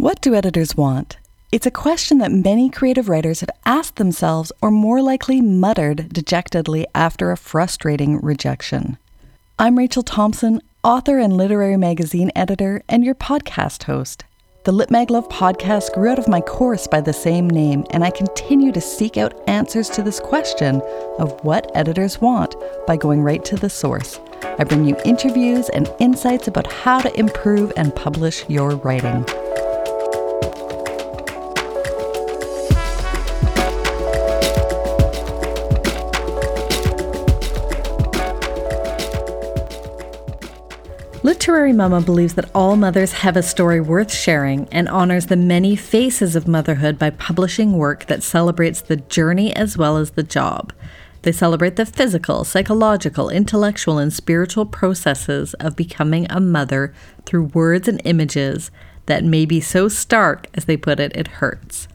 What do editors want? It's a question that many creative writers have asked themselves or more likely muttered dejectedly after a frustrating rejection. I'm Rachel Thompson, author and literary magazine editor, and your podcast host. The Lit Mag Love podcast grew out of my course by the same name, and I continue to seek out answers to this question of what editors want by going right to the source. I bring you interviews and insights about how to improve and publish your writing. Literary Mama believes that all mothers have a story worth sharing and honors the many faces of motherhood by publishing work that celebrates the journey as well as the job. They celebrate the physical, psychological, intellectual, and spiritual processes of becoming a mother through words and images that may be so stark, as they put it, it hurts.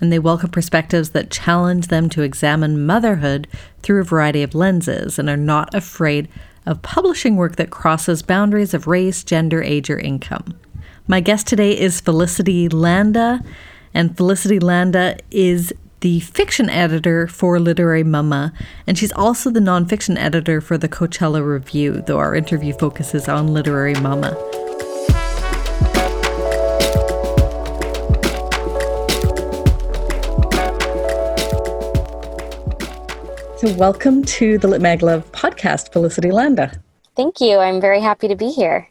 And they welcome perspectives that challenge them to examine motherhood through a variety of lenses and are not afraid of publishing work that crosses boundaries of race, gender, age, or income. My guest today is Felicity Landa, and Felicity Landa is the fiction editor for Literary Mama, and she's also the nonfiction editor for the Coachella Review, though our interview focuses on Literary Mama. So, welcome to the Lit Mag Love podcast, Felicity Landa. Thank you. I'm very happy to be here.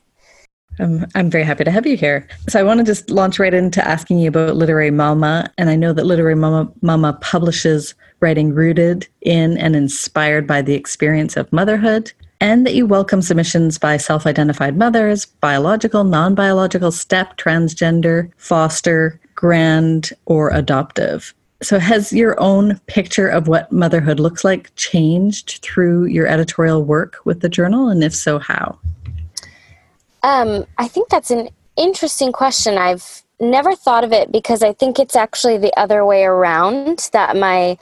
I'm, I'm very happy to have you here. So, I want to just launch right into asking you about Literary Mama. And I know that Literary Mama, Mama publishes writing rooted in and inspired by the experience of motherhood, and that you welcome submissions by self identified mothers, biological, non biological, step, transgender, foster, grand, or adoptive. So, has your own picture of what motherhood looks like changed through your editorial work with the journal? And if so, how? Um, I think that's an interesting question. I've never thought of it because I think it's actually the other way around that my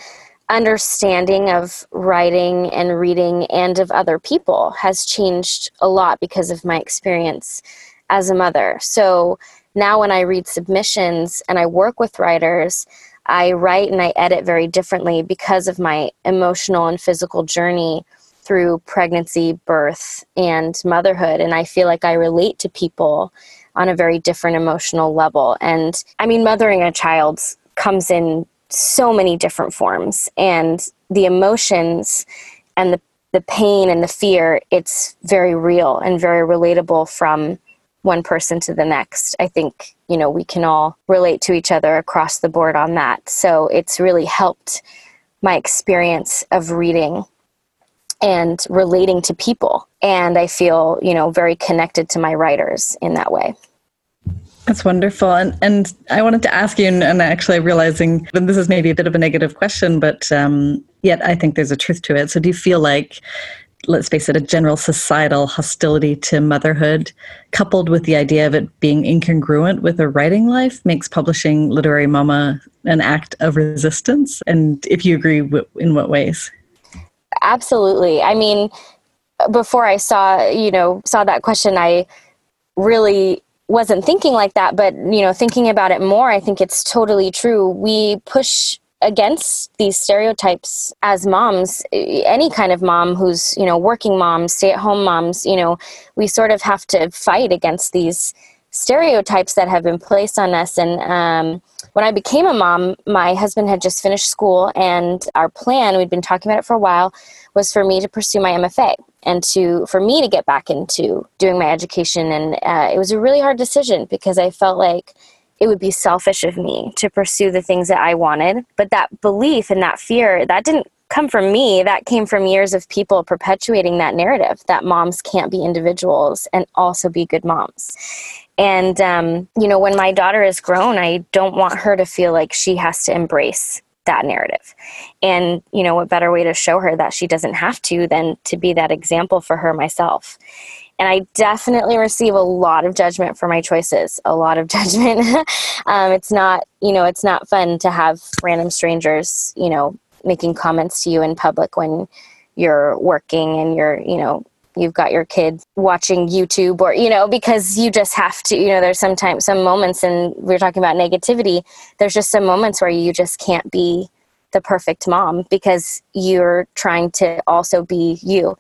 understanding of writing and reading and of other people has changed a lot because of my experience as a mother. So now when I read submissions and I work with writers, I write and I edit very differently because of my emotional and physical journey through pregnancy, birth, and motherhood. And I feel like I relate to people on a very different emotional level. And I mean, mothering a child comes in so many different forms, and the emotions and the, the pain and the fear, it's very real and very relatable from one person to the next. I think, you know, we can all relate to each other across the board on that. So it's really helped my experience of reading and relating to people. And I feel, you know, very connected to my writers in that way. That's wonderful. And and I wanted to ask you, and, actually realizing that this is maybe a bit of a negative question, but um, yet I think there's a truth to it. So do you feel like let's face it, a general societal hostility to motherhood, coupled with the idea of it being incongruent with a writing life, makes publishing Literary Mama an act of resistance? And if you agree, in what ways? Absolutely. I mean, before I saw, you know, saw that question, I really wasn't thinking like that, but you know, thinking about it more, I think it's totally true. We push against these stereotypes as moms any kind of mom who's you know working moms stay at home moms you know we sort of have to fight against these stereotypes that have been placed on us. And um, when i became a mom my husband had just finished school and our plan we'd been talking about it for a while was for me to pursue my mfa and to for me to get back into doing my education. And uh, it was a really hard decision because i felt like it would be selfish of me to pursue the things that I wanted. But that belief and that fear, that didn't come from me. That came from years of people perpetuating that narrative that moms can't be individuals and also be good moms. And, um, you know, when my daughter is grown, I don't want her to feel like she has to embrace that narrative. And, you know, what better way to show her that she doesn't have to than to be that example for her myself and I definitely receive a lot of judgment for my choices. A lot of judgment. um, it's not, you know, it's not fun to have random strangers, you know, making comments to you in public when you're working and you're, you know, you've got your kid watching YouTube or, you know, because you just have to, you know, there's sometimes some moments and we are talking about negativity. There's just some moments where you just can't be the perfect mom because you're trying to also be you.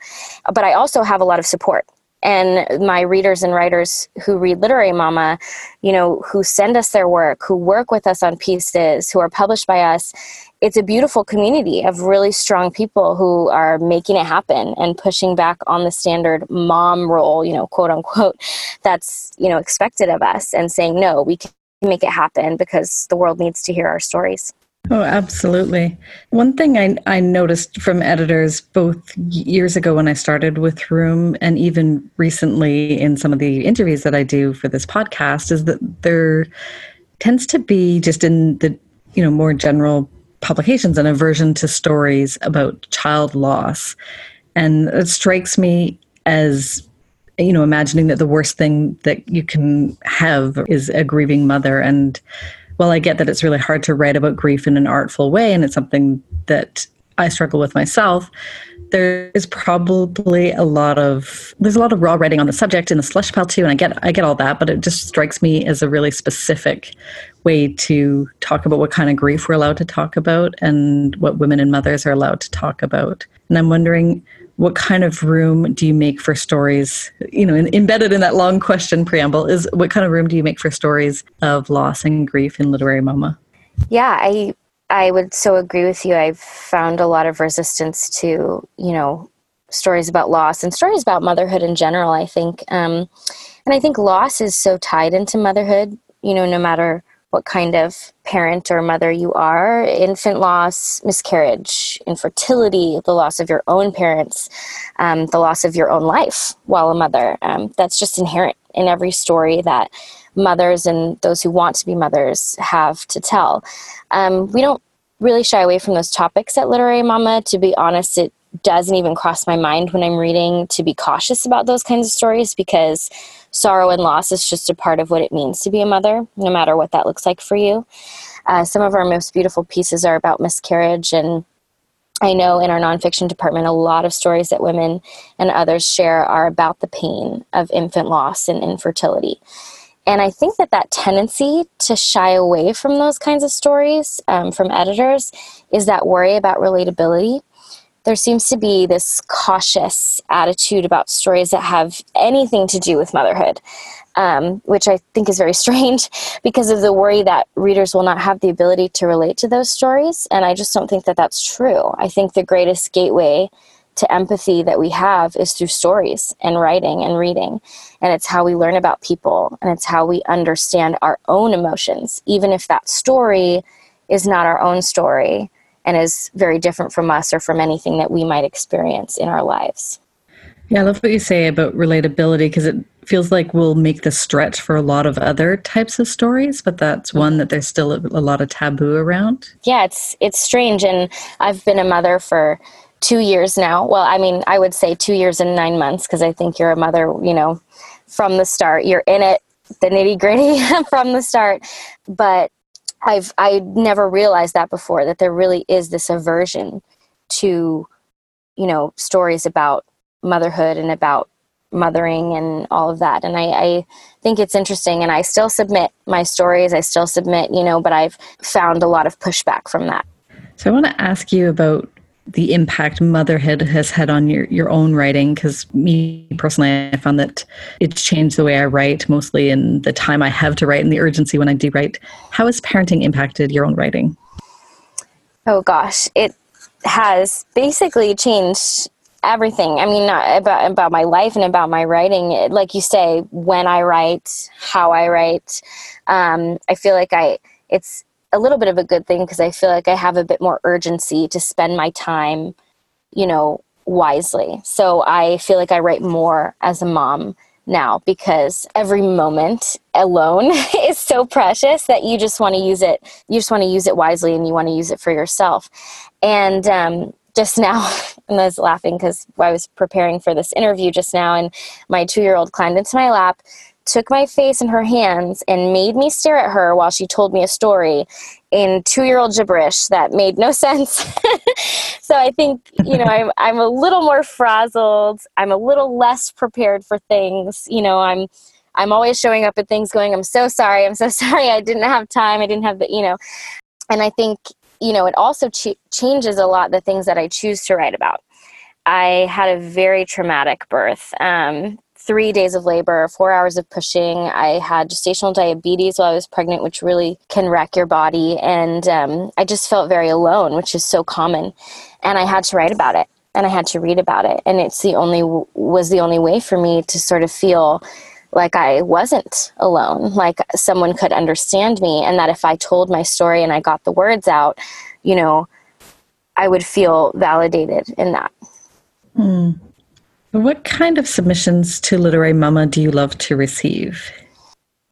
But I also have a lot of support and my readers and writers who read literary mama you know who send us their work who work with us on pieces who are published by us it's a beautiful community of really strong people who are making it happen and pushing back on the standard mom role you know quote unquote that's you know expected of us and saying no we can make it happen because the world needs to hear our stories Oh, absolutely. One thing I, I noticed from editors both years ago when I started with Room and even recently in some of the interviews that I do for this podcast is that there tends to be just in the you know more general publications an aversion to stories about child loss. And it strikes me as you know imagining that the worst thing that you can have is a grieving mother and well, I get that it's really hard to write about grief in an artful way, and it's something that I struggle with myself. There is probably a lot of there's a lot of raw writing on the subject in the slush pile too, and I get I get all that, but it just strikes me as a really specific way to talk about what kind of grief we're allowed to talk about and what women and mothers are allowed to talk about. And I'm wondering what kind of room do you make for stories? You know in, embedded in that long question preamble is what kind of room do you make for stories of loss and grief in literary mama yeah i i would so agree with you. I've found a lot of resistance to you know stories about loss and stories about motherhood in general i think. Um, and i think loss is so tied into motherhood you know no matter what kind of parent or mother you are infant loss, miscarriage, infertility, the loss of your own parents, um, the loss of your own life while a mother. Um, that's just inherent in every story that mothers and those who want to be mothers have to tell. Um, we don't really shy away from those topics at Literary Mama. To be honest, it doesn't even cross my mind when I'm reading to be cautious about those kinds of stories because sorrow and loss is just a part of what it means to be a mother, no matter what that looks like for you. Uh, some of our most beautiful pieces are about miscarriage and I know in our nonfiction department, a lot of stories that women and others share are about the pain of infant loss and infertility. And I think that that tendency to shy away from those kinds of stories um, from editors is that worry about relatability there seems to be this cautious attitude about stories that have anything to do with motherhood, um, which I think is very strange because of the worry that readers will not have the ability to relate to those stories. And I just don't think that that's true. I think the greatest gateway to empathy that we have is through stories and writing and reading. And it's how we learn about people and it's how we understand our own emotions, even if that story is not our own story and is very different from us or from anything that we might experience in our lives. Yeah, I love what you say about relatability because it feels like we'll make the stretch for a lot of other types of stories, but that's one that there's still a, a lot of taboo around. Yeah, it's it's strange, and I've been a mother for two years now. Well, I mean, I would say two years and nine months because I think you're a mother, you know, from the start. You're in it, the nitty gritty from the start. But I've I never realized that before that there really is this aversion to you know stories about motherhood and about mothering and all of that. And I, I think it's interesting and I still submit my stories I still submit you know but I've found a lot of pushback from that. So I want to ask you about the impact motherhood has had on your, your own writing because me personally i found that it's changed the way i write mostly in the time i have to write and the urgency when i do write. How has parenting impacted your own writing? Oh gosh. It has basically changed everything. I mean about about my life and about my writing. It, like you say when i write how i write. Um, i feel like i it's a little bit of a good thing because I feel like I have a bit more urgency to spend my time, you know, wisely. So I feel like I write more as a mom now because every moment alone is so precious that you just want to use it. You just want to use it wisely and you want to use it for yourself. And um, just now, and I was laughing because I was preparing for this interview just now, and my two year old climbed into my lap took my face in her hands and made me stare at her while she told me a story in two year old gibberish that made no sense. so I think, you know, I'm, I'm a little more frazzled. I'm a little less prepared for things. You know, I'm, I'm always showing up at things going, I'm so sorry. I'm so sorry. I didn't have time. I didn't have the, you know, and I think, you know, it also ch- changes a lot the things that I choose to write about. I had a very traumatic birth. Um, three days of labor, four hours of pushing. I had gestational diabetes while I was pregnant, which really can wreck your body. And um, I just felt very alone, which is so common. And I had to write about it and I had to read about it. And it's the only, was the only way for me to sort of feel like I wasn't alone, like someone could understand me. And that if I told my story and I got the words out, you know, I would feel validated in that. Mm. What kind of submissions to Literary Mama do you love to receive?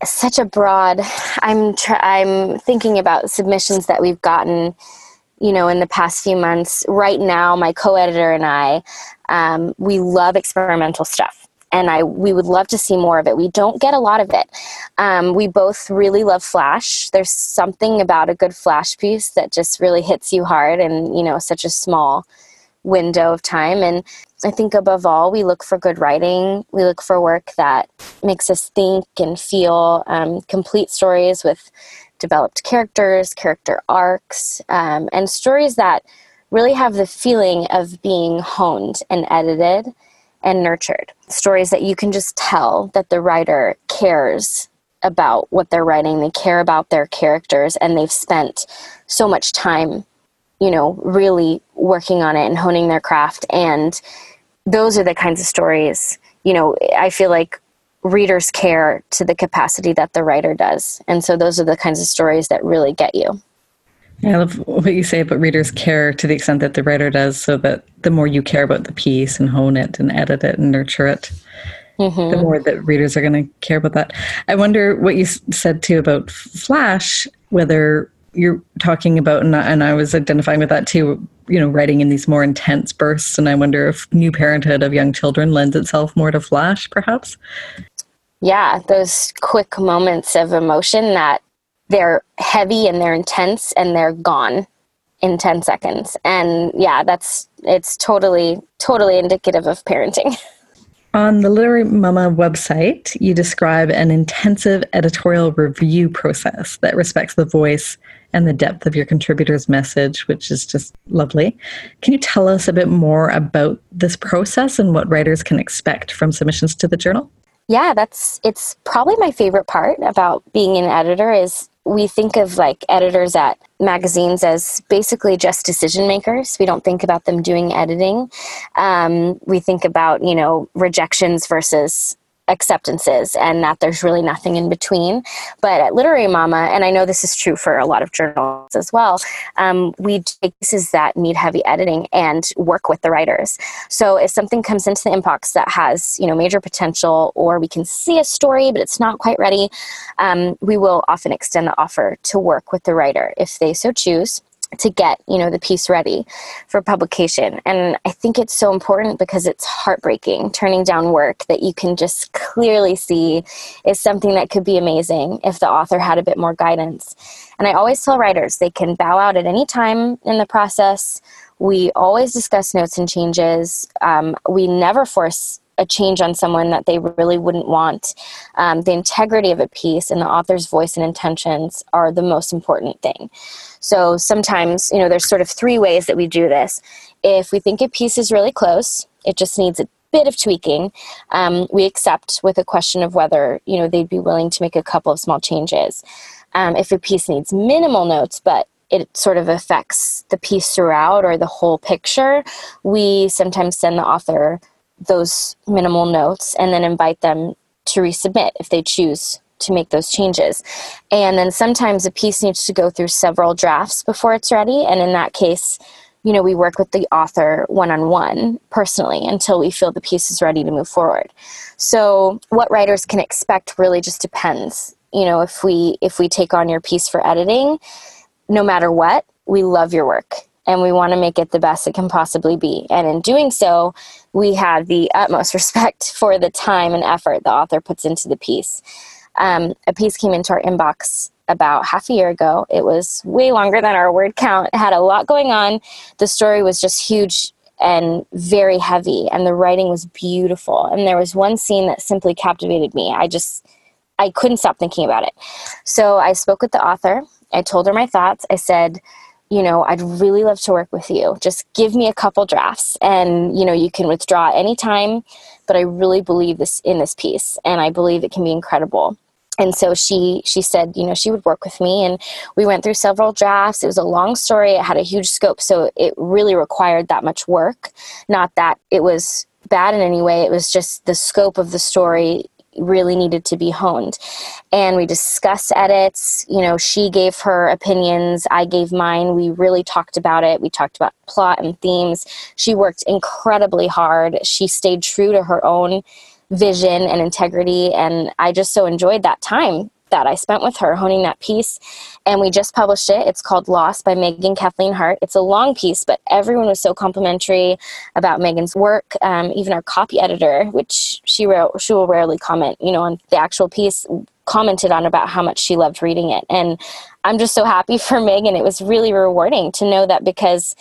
Such a broad. I'm tr- I'm thinking about submissions that we've gotten, you know, in the past few months. Right now, my co-editor and I, um, we love experimental stuff, and I we would love to see more of it. We don't get a lot of it. Um, we both really love Flash. There's something about a good Flash piece that just really hits you hard, and you know, such a small window of time. And I think above all, we look for good writing. We look for work that makes us think and feel um, complete stories with developed characters, character arcs, um, and stories that really have the feeling of being honed and edited and nurtured. Stories that you can just tell that the writer cares about what they're writing, they care about their characters, and they've spent so much time you know, really working on it and honing their craft. And those are the kinds of stories, you know, I feel like readers care to the capacity that the writer does. And so those are the kinds of stories that really get you. I love what you say about readers care to the extent that the writer does, so that the more you care about the piece and hone it and edit it and nurture it, mm-hmm. the more that readers are going to care about that. I wonder what you said too about Flash, whether you're talking about, and I, and I was identifying with that too, you know, writing in these more intense bursts. And I wonder if new parenthood of young children lends itself more to flash, perhaps. Yeah, those quick moments of emotion that they're heavy and they're intense and they're gone in 10 seconds. And yeah, that's, it's totally, totally indicative of parenting. On the Literary Mama website, you describe an intensive editorial review process that respects the voice and the depth of your contributor's message, which is just lovely. Can you tell us a bit more about this process and what writers can expect from submissions to the journal? Yeah, that's it's probably my favorite part about being an editor is we think of like editors at magazines as basically just decision makers. We don't think about them doing editing. Um, we think about you know rejections versus acceptances and that there's really nothing in between. But at Literary Mama, and I know this is true for a lot of journals as well, um, we take cases that need heavy editing and work with the writers. So if something comes into the inbox that has you know major potential, or we can see a story but it's not quite ready, um, we will often extend the offer to work with the writer if they so choose to get you know the piece ready for publication. And i think it's so important because it's heartbreaking turning down work that you can just clearly see is something that could be amazing if the author had a bit more guidance. And i always tell writers they can bow out at any time in the process. We always discuss notes and changes. Um, we never force a change on someone that they really wouldn't want. Um, the integrity of a piece and the author's voice and intentions are the most important thing. So sometimes, you know, there's sort of three ways that we do this. If we think a piece is really close, it just needs a bit of tweaking, um, we accept with a question of whether, you know, they'd be willing to make a couple of small changes. Um, if a piece needs minimal notes, but it sort of affects the piece throughout or the whole picture, we sometimes send the author those minimal notes and then invite them to resubmit if they choose to make those changes. And then sometimes a piece needs to go through several drafts before it's ready. And in that case, you know, we work with the author one on one personally until we feel the piece is ready to move forward. So what writers can expect really just depends. You know, if we if we take on your piece for editing, no matter what, we love your work and we want to make it the best it can possibly be. And in doing so, we have the utmost respect for the time and effort the author puts into the piece. Um, a piece came into our inbox about half a year ago. It was way longer than our word count. It had a lot going on. The story was just huge and very heavy, and the writing was beautiful. And there was one scene that simply captivated me. I just, I couldn't stop thinking about it. So I spoke with the author. I told her my thoughts. I said, you know, I'd really love to work with you. Just give me a couple drafts and, you know, you can withdraw anytime, but I really believe this in this piece and I believe it can be incredible. And so she she said you know she would work with me and we went through several drafts. It was a long story. It had a huge scope so it really required that much work. Not that it was bad in any way. It was just the scope of the story really needed to be honed. And we discussed edits. You know she gave her opinions i gave mine. We really talked about it. We talked about plot and themes. She worked incredibly hard. She stayed true to her own vision and integrity. And I just so enjoyed that time that I spent with her honing that piece. And we just published it. It's called Lost by Megan Kathleen Hart. It's a long piece, but everyone was so complimentary about Megan's work. Um, even our copy editor, which she wrote, she will rarely comment, you know, on the actual piece, commented on about how much she loved reading it. And I'm just so happy for Megan. It was really rewarding to know that because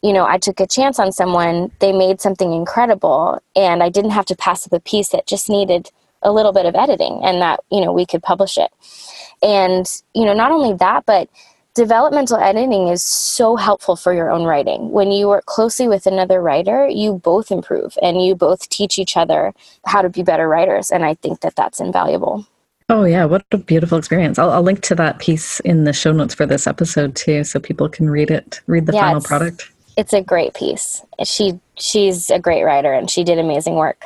you know, I took a chance on someone, they made something incredible, and I didn't have to pass up a piece that just needed a little bit of editing and that, you know, we could publish it. And, you know, not only that, but developmental editing is so helpful for your own writing. When you work closely with another writer, you both improve and you both teach each other how to be better writers. And I think that that's invaluable. Oh, yeah. What a beautiful experience. I'll, I'll, link to that piece in the show notes for this episode too, so people can read it, read the yeah, final product it's a great piece. She she's a great writer and she did amazing work.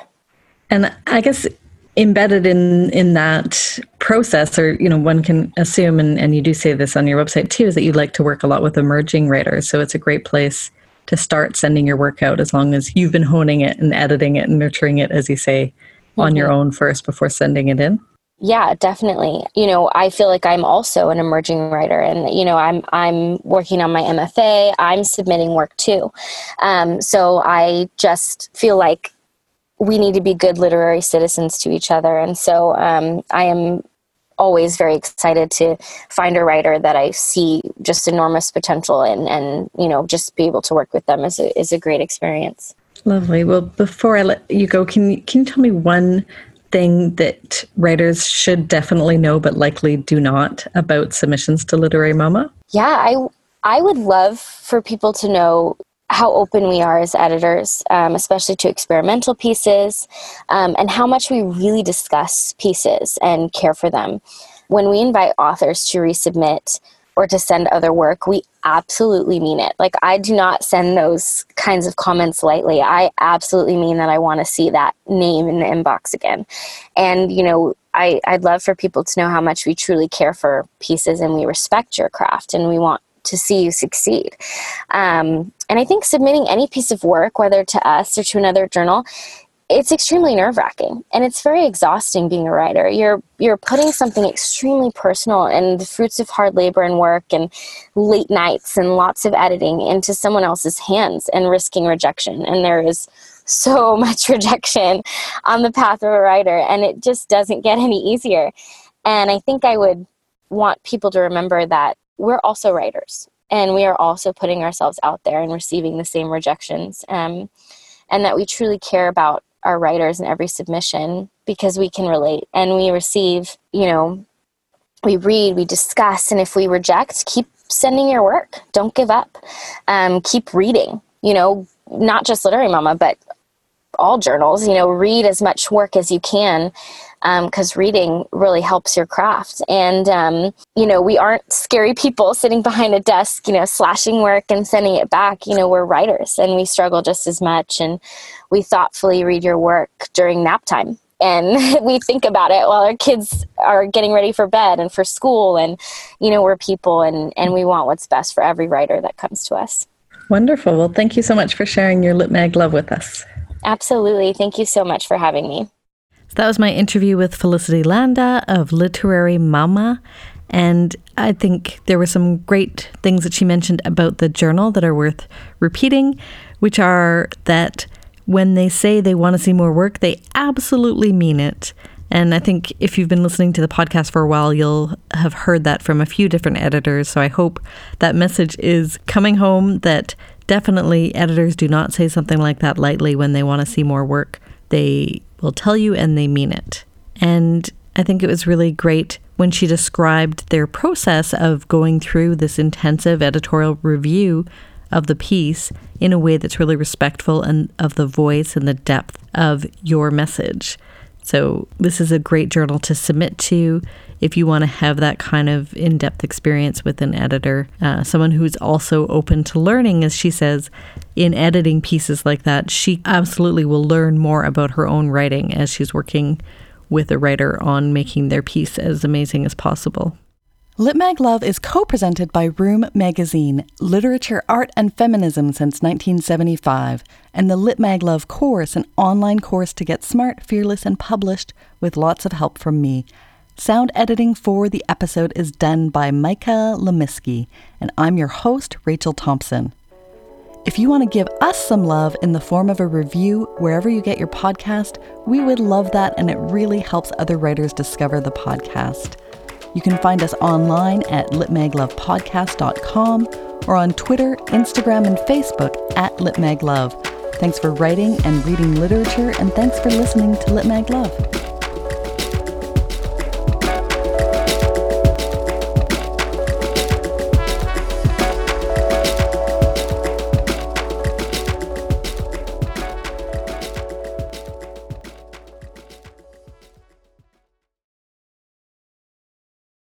And I guess embedded in in that process or you know one can assume and, and you do say this on your website too is that you like to work a lot with emerging writers so it's a great place to start sending your work out as long as you've been honing it and editing it and nurturing it as you say mm-hmm. on your own first before sending it in yeah, definitely. You know, I feel like I'm also an emerging writer, and you know, I'm I'm working on my MFA. I'm submitting work too, um, so I just feel like we need to be good literary citizens to each other, and so um, I am always very excited to find a writer that I see just enormous potential in, and you know, just be able to work with them is a, is a great experience. Lovely. Well, before I let you go, can you, can you tell me one thing that writers should definitely know but likely do not about submissions to Literary Mama? Yeah, I I would love for people to know how open we are as editors, um, especially to experimental pieces, um, and how much we really discuss pieces and care for them. When we invite authors to resubmit, or to send other work, we absolutely mean it. Like, I do not send those kinds of comments lightly. I absolutely mean that I want to see that name in the inbox again. And, you know, I, I'd love for people to know how much we truly care for pieces and we respect your craft and we want to see you succeed. Um, and I think submitting any piece of work, whether to us or to another journal, it's extremely nerve wracking and it's very exhausting being a writer. You're you're putting something extremely personal and the fruits of hard labor and work and late nights and lots of editing into someone else's hands and risking rejection. And there is so much rejection on the path of a writer and it just doesn't get any easier. And I think I would want people to remember that we're also writers and we are also putting ourselves out there and receiving the same rejections. Um, and that we truly care about our writers in every submission because we can relate and we receive, you know, we read, we discuss, and if we reject, keep sending your work. Don't give up. Um, keep reading, you know, not just Literary Mama, but all journals, you know, read as much work as you can because um, reading really helps your craft. And, um, you know, we aren't scary people sitting behind a desk, you know, slashing work and sending it back. You know, we're writers and we struggle just as much. And we thoughtfully read your work during nap time. And we think about it while our kids are getting ready for bed and for school. And, you know, we're people and, and we want what's best for every writer that comes to us. Wonderful. Well, thank you so much for sharing your Lit Mag love with us. Absolutely. Thank you so much for having me. So that was my interview with Felicity Landa of Literary Mama. And I think there were some great things that she mentioned about the journal that are worth repeating, which are that when they say they want to see more work, they absolutely mean it. And I think if you've been listening to the podcast for a while, you'll have heard that from a few different editors. So I hope that message is coming home that definitely editors do not say something like that lightly when they want to see more work. They will tell you and they mean it. And I think it was really great when she described their process of going through this intensive editorial review of the piece in a way that's really respectful and of the voice and the depth of your message. So, this is a great journal to submit to if you want to have that kind of in depth experience with an editor. Uh, someone who's also open to learning, as she says, in editing pieces like that, she absolutely will learn more about her own writing as she's working with a writer on making their piece as amazing as possible. Lit Love is co presented by Room Magazine, Literature, Art, and Feminism since 1975, and the Lit Love course, an online course to get smart, fearless, and published with lots of help from me. Sound editing for the episode is done by Micah Lemisky, and I'm your host, Rachel Thompson. If you want to give us some love in the form of a review wherever you get your podcast, we would love that, and it really helps other writers discover the podcast. You can find us online at litmaglovepodcast.com or on Twitter, Instagram, and Facebook at litmaglove. Thanks for writing and reading literature, and thanks for listening to Litmag Love.